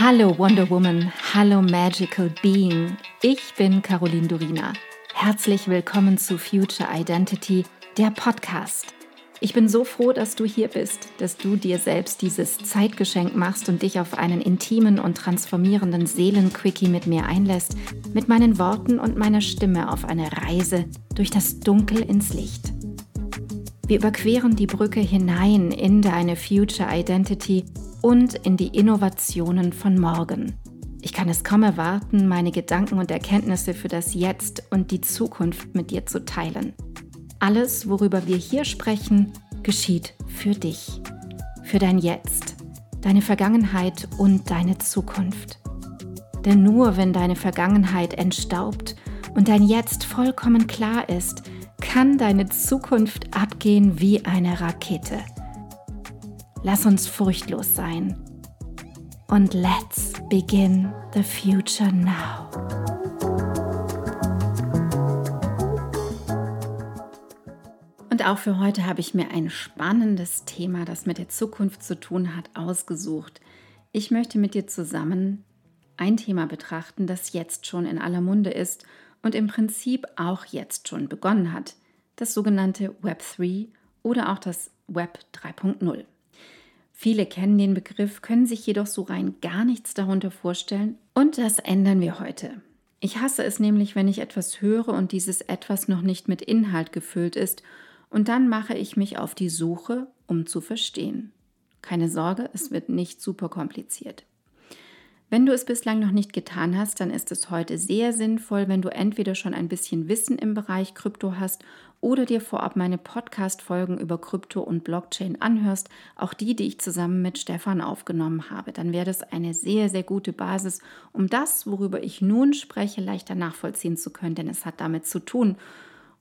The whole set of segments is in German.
Hallo Wonder Woman, hallo Magical Being. Ich bin Caroline Durina. Herzlich willkommen zu Future Identity, der Podcast. Ich bin so froh, dass du hier bist, dass du dir selbst dieses Zeitgeschenk machst und dich auf einen intimen und transformierenden Seelenquickie mit mir einlässt, mit meinen Worten und meiner Stimme auf eine Reise durch das Dunkel ins Licht. Wir überqueren die Brücke hinein in deine Future Identity und in die Innovationen von morgen. Ich kann es kaum erwarten, meine Gedanken und Erkenntnisse für das Jetzt und die Zukunft mit dir zu teilen. Alles, worüber wir hier sprechen, geschieht für dich, für dein Jetzt, deine Vergangenheit und deine Zukunft. Denn nur wenn deine Vergangenheit entstaubt und dein Jetzt vollkommen klar ist, kann deine Zukunft abgehen wie eine Rakete. Lass uns furchtlos sein. Und let's begin the future now. Und auch für heute habe ich mir ein spannendes Thema, das mit der Zukunft zu tun hat, ausgesucht. Ich möchte mit dir zusammen ein Thema betrachten, das jetzt schon in aller Munde ist und im Prinzip auch jetzt schon begonnen hat. Das sogenannte Web 3 oder auch das Web 3.0. Viele kennen den Begriff, können sich jedoch so rein gar nichts darunter vorstellen und das ändern wir heute. Ich hasse es nämlich, wenn ich etwas höre und dieses etwas noch nicht mit Inhalt gefüllt ist und dann mache ich mich auf die Suche, um zu verstehen. Keine Sorge, es wird nicht super kompliziert. Wenn du es bislang noch nicht getan hast, dann ist es heute sehr sinnvoll, wenn du entweder schon ein bisschen Wissen im Bereich Krypto hast oder dir vorab meine Podcast-Folgen über Krypto und Blockchain anhörst, auch die, die ich zusammen mit Stefan aufgenommen habe. Dann wäre das eine sehr, sehr gute Basis, um das, worüber ich nun spreche, leichter nachvollziehen zu können, denn es hat damit zu tun.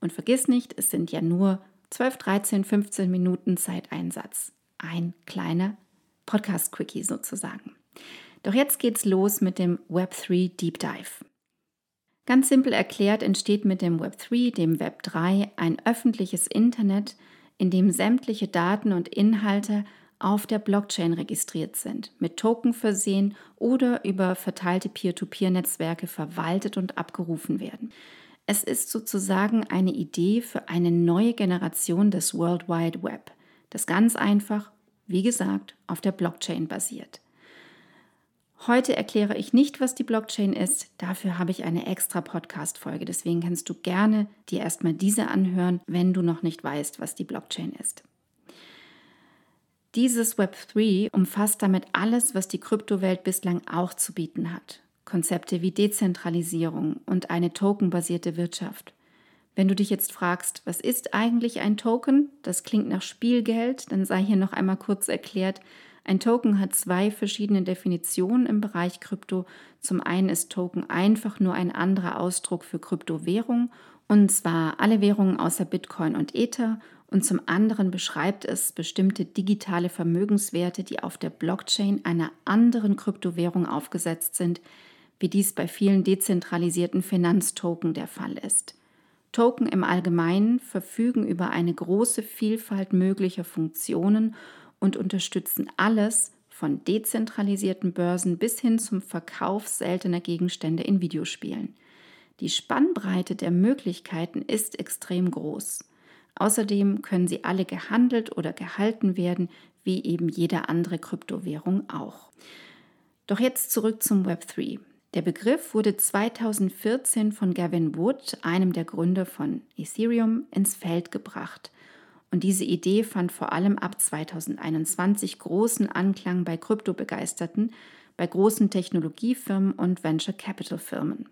Und vergiss nicht, es sind ja nur 12, 13, 15 Minuten Zeiteinsatz. Ein kleiner Podcast-Quickie sozusagen. Doch jetzt geht's los mit dem Web3 Deep Dive. Ganz simpel erklärt entsteht mit dem Web3, dem Web3, ein öffentliches Internet, in dem sämtliche Daten und Inhalte auf der Blockchain registriert sind, mit Token versehen oder über verteilte Peer-to-Peer-Netzwerke verwaltet und abgerufen werden. Es ist sozusagen eine Idee für eine neue Generation des World Wide Web, das ganz einfach, wie gesagt, auf der Blockchain basiert. Heute erkläre ich nicht, was die Blockchain ist. Dafür habe ich eine extra Podcast-Folge. Deswegen kannst du gerne dir erstmal diese anhören, wenn du noch nicht weißt, was die Blockchain ist. Dieses Web3 umfasst damit alles, was die Kryptowelt bislang auch zu bieten hat. Konzepte wie Dezentralisierung und eine tokenbasierte Wirtschaft. Wenn du dich jetzt fragst, was ist eigentlich ein Token? Das klingt nach Spielgeld, dann sei hier noch einmal kurz erklärt, ein Token hat zwei verschiedene Definitionen im Bereich Krypto. Zum einen ist Token einfach nur ein anderer Ausdruck für Kryptowährung, und zwar alle Währungen außer Bitcoin und Ether. Und zum anderen beschreibt es bestimmte digitale Vermögenswerte, die auf der Blockchain einer anderen Kryptowährung aufgesetzt sind, wie dies bei vielen dezentralisierten Finanztoken der Fall ist. Token im Allgemeinen verfügen über eine große Vielfalt möglicher Funktionen und unterstützen alles von dezentralisierten Börsen bis hin zum Verkauf seltener Gegenstände in Videospielen. Die Spannbreite der Möglichkeiten ist extrem groß. Außerdem können sie alle gehandelt oder gehalten werden, wie eben jede andere Kryptowährung auch. Doch jetzt zurück zum Web3. Der Begriff wurde 2014 von Gavin Wood, einem der Gründer von Ethereum, ins Feld gebracht und diese Idee fand vor allem ab 2021 großen Anklang bei Kryptobegeisterten, bei großen Technologiefirmen und Venture Capital Firmen.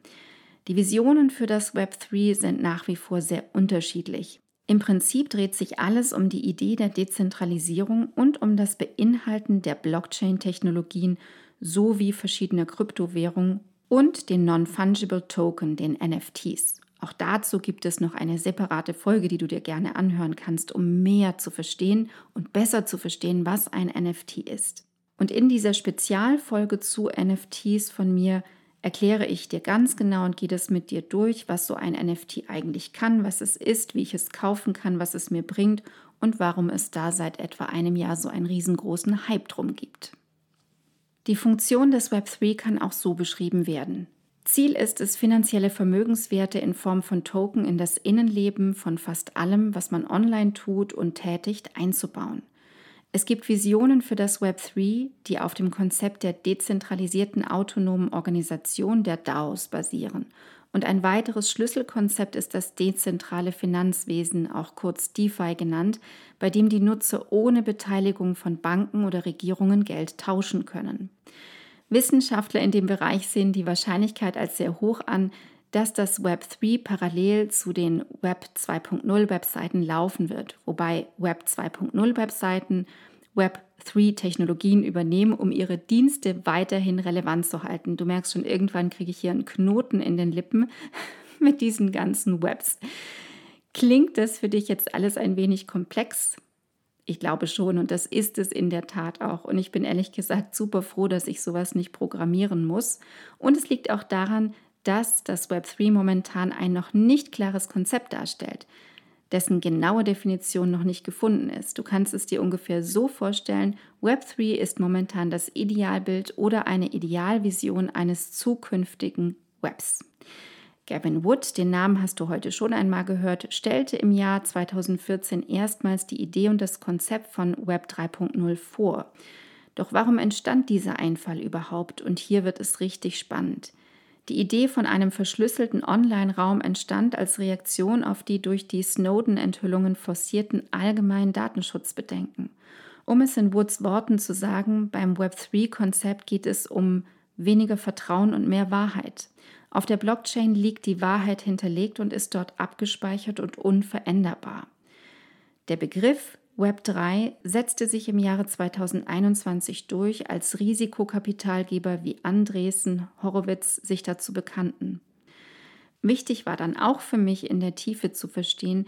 Die Visionen für das Web 3 sind nach wie vor sehr unterschiedlich. Im Prinzip dreht sich alles um die Idee der Dezentralisierung und um das Beinhalten der Blockchain-Technologien sowie verschiedener Kryptowährungen und den Non-Fungible Token, den NFTs. Auch dazu gibt es noch eine separate Folge, die du dir gerne anhören kannst, um mehr zu verstehen und besser zu verstehen, was ein NFT ist. Und in dieser Spezialfolge zu NFTs von mir erkläre ich dir ganz genau und gehe das mit dir durch, was so ein NFT eigentlich kann, was es ist, wie ich es kaufen kann, was es mir bringt und warum es da seit etwa einem Jahr so einen riesengroßen Hype drum gibt. Die Funktion des Web3 kann auch so beschrieben werden. Ziel ist es, finanzielle Vermögenswerte in Form von Token in das Innenleben von fast allem, was man online tut und tätigt, einzubauen. Es gibt Visionen für das Web 3, die auf dem Konzept der dezentralisierten autonomen Organisation der DAOs basieren. Und ein weiteres Schlüsselkonzept ist das dezentrale Finanzwesen, auch kurz DeFi genannt, bei dem die Nutzer ohne Beteiligung von Banken oder Regierungen Geld tauschen können. Wissenschaftler in dem Bereich sehen die Wahrscheinlichkeit als sehr hoch an, dass das Web 3 parallel zu den Web 2.0 Webseiten laufen wird, wobei Web 2.0 Webseiten Web 3 Technologien übernehmen, um ihre Dienste weiterhin relevant zu halten. Du merkst schon, irgendwann kriege ich hier einen Knoten in den Lippen mit diesen ganzen Webs. Klingt das für dich jetzt alles ein wenig komplex? Ich glaube schon und das ist es in der Tat auch. Und ich bin ehrlich gesagt super froh, dass ich sowas nicht programmieren muss. Und es liegt auch daran, dass das Web3 momentan ein noch nicht klares Konzept darstellt, dessen genaue Definition noch nicht gefunden ist. Du kannst es dir ungefähr so vorstellen, Web3 ist momentan das Idealbild oder eine Idealvision eines zukünftigen Webs. Gavin Wood, den Namen hast du heute schon einmal gehört, stellte im Jahr 2014 erstmals die Idee und das Konzept von Web 3.0 vor. Doch warum entstand dieser Einfall überhaupt? Und hier wird es richtig spannend. Die Idee von einem verschlüsselten Online-Raum entstand als Reaktion auf die durch die Snowden-Enthüllungen forcierten allgemeinen Datenschutzbedenken. Um es in Woods Worten zu sagen, beim Web3-Konzept geht es um weniger Vertrauen und mehr Wahrheit. Auf der Blockchain liegt die Wahrheit hinterlegt und ist dort abgespeichert und unveränderbar. Der Begriff Web3 setzte sich im Jahre 2021 durch, als Risikokapitalgeber wie Andresen, Horowitz sich dazu bekannten. Wichtig war dann auch für mich in der Tiefe zu verstehen,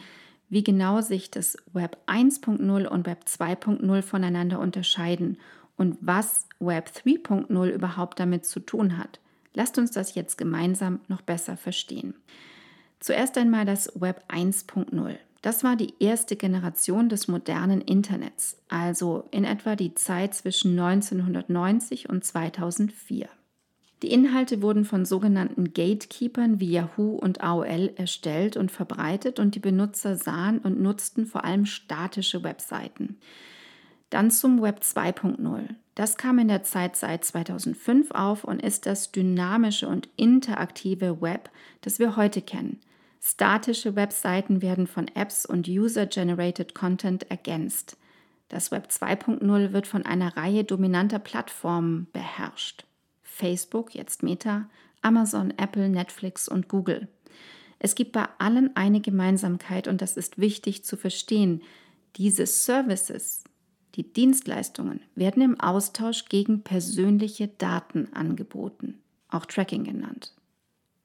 wie genau sich das Web 1.0 und Web 2.0 voneinander unterscheiden und was Web 3.0 überhaupt damit zu tun hat. Lasst uns das jetzt gemeinsam noch besser verstehen. Zuerst einmal das Web 1.0. Das war die erste Generation des modernen Internets, also in etwa die Zeit zwischen 1990 und 2004. Die Inhalte wurden von sogenannten Gatekeepern wie Yahoo und AOL erstellt und verbreitet und die Benutzer sahen und nutzten vor allem statische Webseiten. Dann zum Web 2.0. Das kam in der Zeit seit 2005 auf und ist das dynamische und interaktive Web, das wir heute kennen. Statische Webseiten werden von Apps und User-Generated Content ergänzt. Das Web 2.0 wird von einer Reihe dominanter Plattformen beherrscht. Facebook, jetzt Meta, Amazon, Apple, Netflix und Google. Es gibt bei allen eine Gemeinsamkeit und das ist wichtig zu verstehen. Diese Services, die Dienstleistungen, werden im Austausch gegen persönliche Daten angeboten, auch Tracking genannt.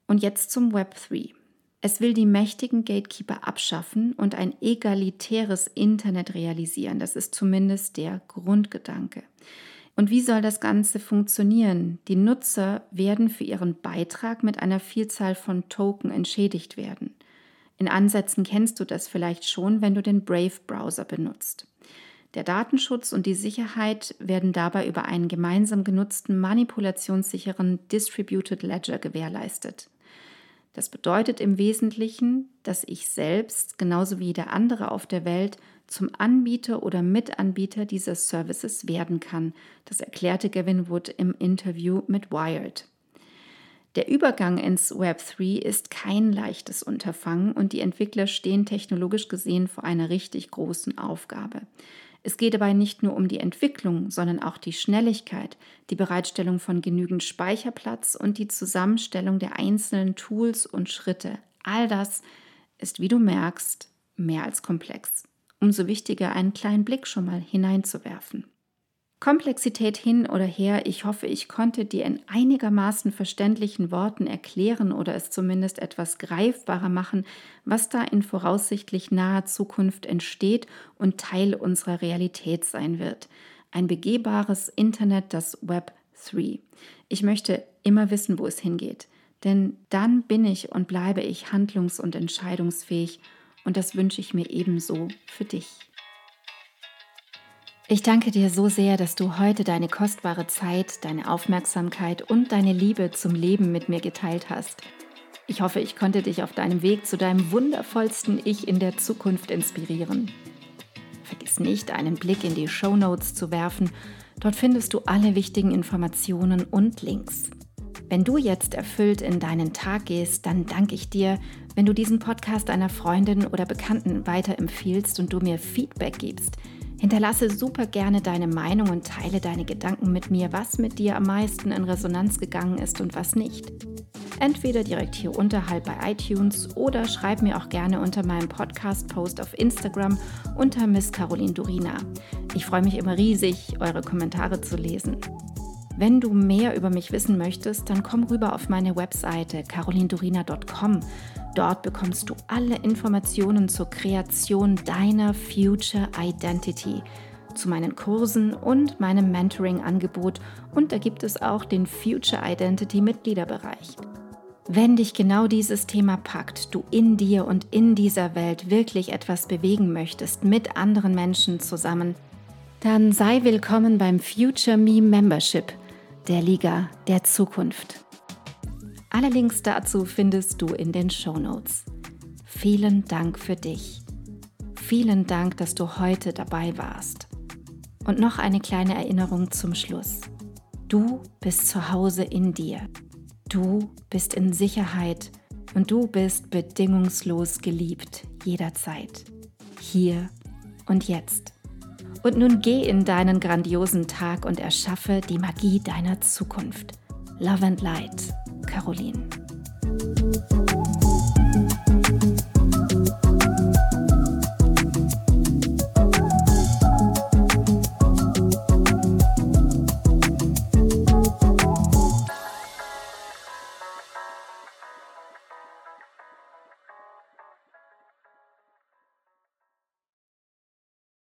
Und jetzt zum Web 3. Es will die mächtigen Gatekeeper abschaffen und ein egalitäres Internet realisieren. Das ist zumindest der Grundgedanke. Und wie soll das Ganze funktionieren? Die Nutzer werden für ihren Beitrag mit einer Vielzahl von Token entschädigt werden. In Ansätzen kennst du das vielleicht schon, wenn du den Brave-Browser benutzt. Der Datenschutz und die Sicherheit werden dabei über einen gemeinsam genutzten manipulationssicheren Distributed Ledger gewährleistet. Das bedeutet im Wesentlichen, dass ich selbst, genauso wie jeder andere auf der Welt, zum Anbieter oder Mitanbieter dieser Services werden kann. Das erklärte Gavin Wood im Interview mit Wired. Der Übergang ins Web 3 ist kein leichtes Unterfangen und die Entwickler stehen technologisch gesehen vor einer richtig großen Aufgabe. Es geht dabei nicht nur um die Entwicklung, sondern auch die Schnelligkeit, die Bereitstellung von genügend Speicherplatz und die Zusammenstellung der einzelnen Tools und Schritte. All das ist, wie du merkst, mehr als komplex. Umso wichtiger, einen kleinen Blick schon mal hineinzuwerfen. Komplexität hin oder her, ich hoffe, ich konnte dir in einigermaßen verständlichen Worten erklären oder es zumindest etwas greifbarer machen, was da in voraussichtlich naher Zukunft entsteht und Teil unserer Realität sein wird. Ein begehbares Internet, das Web 3. Ich möchte immer wissen, wo es hingeht, denn dann bin ich und bleibe ich handlungs- und entscheidungsfähig und das wünsche ich mir ebenso für dich. Ich danke dir so sehr, dass du heute deine kostbare Zeit, deine Aufmerksamkeit und deine Liebe zum Leben mit mir geteilt hast. Ich hoffe, ich konnte dich auf deinem Weg zu deinem wundervollsten Ich in der Zukunft inspirieren. Vergiss nicht, einen Blick in die Show Notes zu werfen. Dort findest du alle wichtigen Informationen und Links. Wenn du jetzt erfüllt in deinen Tag gehst, dann danke ich dir, wenn du diesen Podcast einer Freundin oder Bekannten weiterempfiehlst und du mir Feedback gibst – Hinterlasse super gerne deine Meinung und teile deine Gedanken mit mir, was mit dir am meisten in Resonanz gegangen ist und was nicht. Entweder direkt hier unterhalb bei iTunes oder schreib mir auch gerne unter meinem Podcast-Post auf Instagram unter Miss Caroline Durina. Ich freue mich immer riesig, eure Kommentare zu lesen. Wenn du mehr über mich wissen möchtest, dann komm rüber auf meine Webseite carolindurina.com. Dort bekommst du alle Informationen zur Kreation deiner Future Identity, zu meinen Kursen und meinem Mentoring-Angebot und da gibt es auch den Future Identity Mitgliederbereich. Wenn dich genau dieses Thema packt, du in dir und in dieser Welt wirklich etwas bewegen möchtest mit anderen Menschen zusammen, dann sei willkommen beim Future Me Membership, der Liga der Zukunft. Alle Links dazu findest du in den Show Notes. Vielen Dank für dich. Vielen Dank, dass du heute dabei warst. Und noch eine kleine Erinnerung zum Schluss. Du bist zu Hause in dir. Du bist in Sicherheit und du bist bedingungslos geliebt jederzeit. Hier und jetzt. Und nun geh in deinen grandiosen Tag und erschaffe die Magie deiner Zukunft. Love and Light. Caroline.